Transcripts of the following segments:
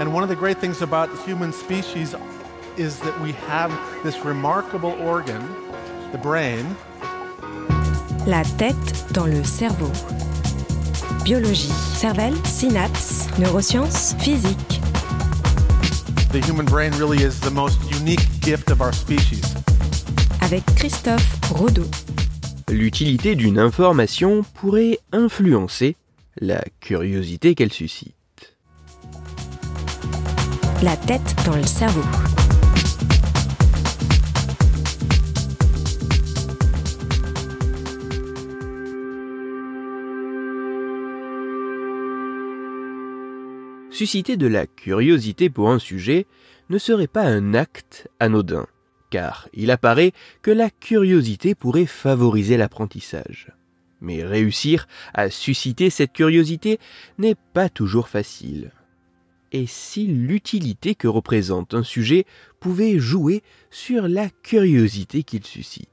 And one of the great things about the human species is that we have this remarkable organ, the brain. La tête dans le cerveau. Biologie, cervelle, synapses, neurosciences, physique. The human brain really is the most unique gift of our species. Avec Christophe Rodeau. L'utilité d'une information pourrait influencer la curiosité qu'elle suscite. La tête dans le cerveau. Susciter de la curiosité pour un sujet ne serait pas un acte anodin, car il apparaît que la curiosité pourrait favoriser l'apprentissage. Mais réussir à susciter cette curiosité n'est pas toujours facile. Et si l'utilité que représente un sujet pouvait jouer sur la curiosité qu'il suscite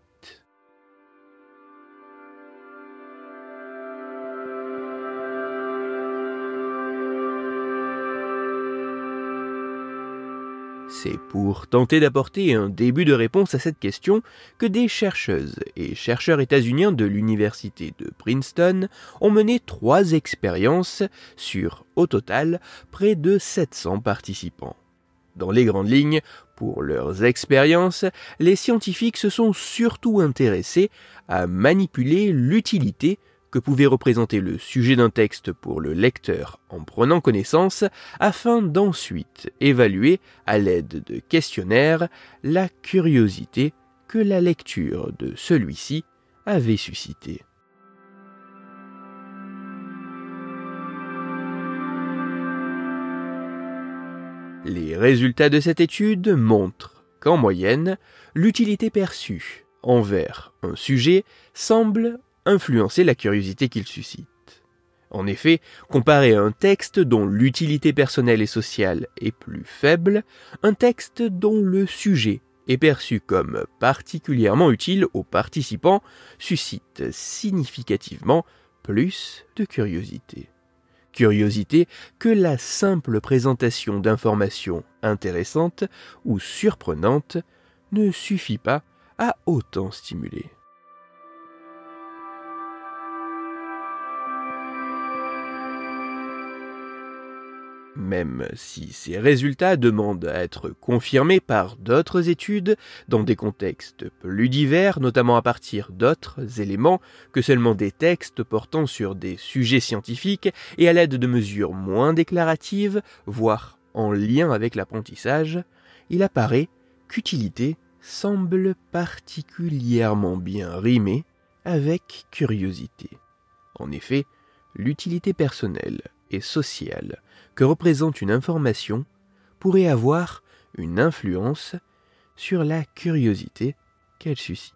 C'est pour tenter d'apporter un début de réponse à cette question que des chercheuses et chercheurs états-uniens de l'université de Princeton ont mené trois expériences sur, au total, près de 700 participants. Dans les grandes lignes, pour leurs expériences, les scientifiques se sont surtout intéressés à manipuler l'utilité que pouvait représenter le sujet d'un texte pour le lecteur en prenant connaissance, afin d'ensuite évaluer, à l'aide de questionnaires, la curiosité que la lecture de celui-ci avait suscité. Les résultats de cette étude montrent qu'en moyenne, l'utilité perçue envers un sujet semble influencer la curiosité qu'il suscite. En effet, comparé à un texte dont l'utilité personnelle et sociale est plus faible, un texte dont le sujet est perçu comme particulièrement utile aux participants suscite significativement plus de curiosité. Curiosité que la simple présentation d'informations intéressantes ou surprenantes ne suffit pas à autant stimuler. Même si ces résultats demandent à être confirmés par d'autres études dans des contextes plus divers, notamment à partir d'autres éléments que seulement des textes portant sur des sujets scientifiques et à l'aide de mesures moins déclaratives, voire en lien avec l'apprentissage, il apparaît qu'utilité semble particulièrement bien rimer avec curiosité. En effet, l'utilité personnelle et sociale que représente une information pourrait avoir une influence sur la curiosité qu'elle suscite.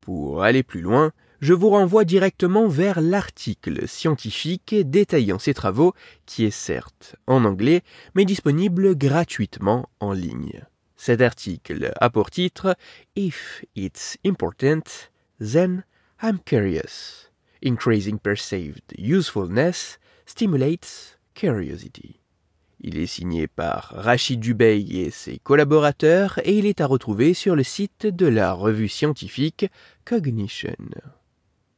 Pour aller plus loin, je vous renvoie directement vers l'article scientifique détaillant ces travaux, qui est certes en anglais, mais disponible gratuitement en ligne. Cet article a pour titre If it's important, then I'm curious. Increasing perceived usefulness stimulates curiosity. Il est signé par Rachid Dubey et ses collaborateurs et il est à retrouver sur le site de la revue scientifique Cognition.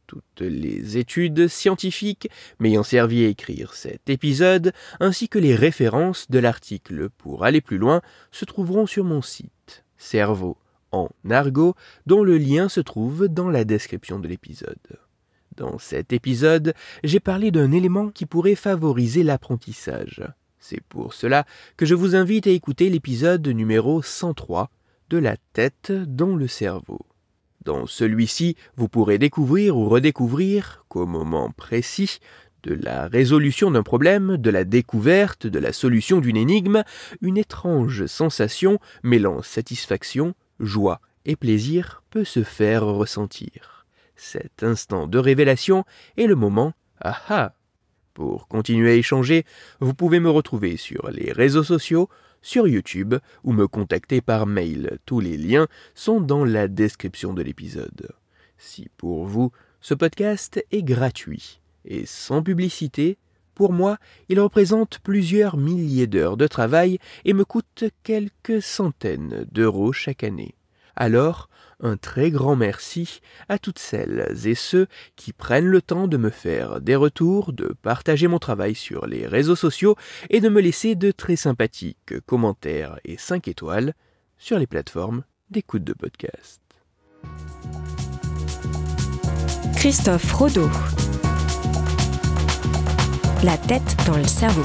Toutes les études scientifiques m'ayant servi à écrire cet épisode, ainsi que les références de l'article pour aller plus loin, se trouveront sur mon site Cerveau en argot dont le lien se trouve dans la description de l'épisode. Dans cet épisode, j'ai parlé d'un élément qui pourrait favoriser l'apprentissage. C'est pour cela que je vous invite à écouter l'épisode numéro 103 de la tête dans le cerveau. Dans celui-ci, vous pourrez découvrir ou redécouvrir qu'au moment précis de la résolution d'un problème, de la découverte, de la solution d'une énigme, une étrange sensation mêlant satisfaction, joie et plaisir peut se faire ressentir. Cet instant de révélation est le moment ah ah. Pour continuer à échanger, vous pouvez me retrouver sur les réseaux sociaux, sur YouTube ou me contacter par mail. Tous les liens sont dans la description de l'épisode. Si pour vous, ce podcast est gratuit et sans publicité, pour moi, il représente plusieurs milliers d'heures de travail et me coûte quelques centaines d'euros chaque année. Alors, un très grand merci à toutes celles et ceux qui prennent le temps de me faire des retours, de partager mon travail sur les réseaux sociaux et de me laisser de très sympathiques commentaires et 5 étoiles sur les plateformes d'écoute de podcast. Christophe Rodeau. La tête dans le cerveau.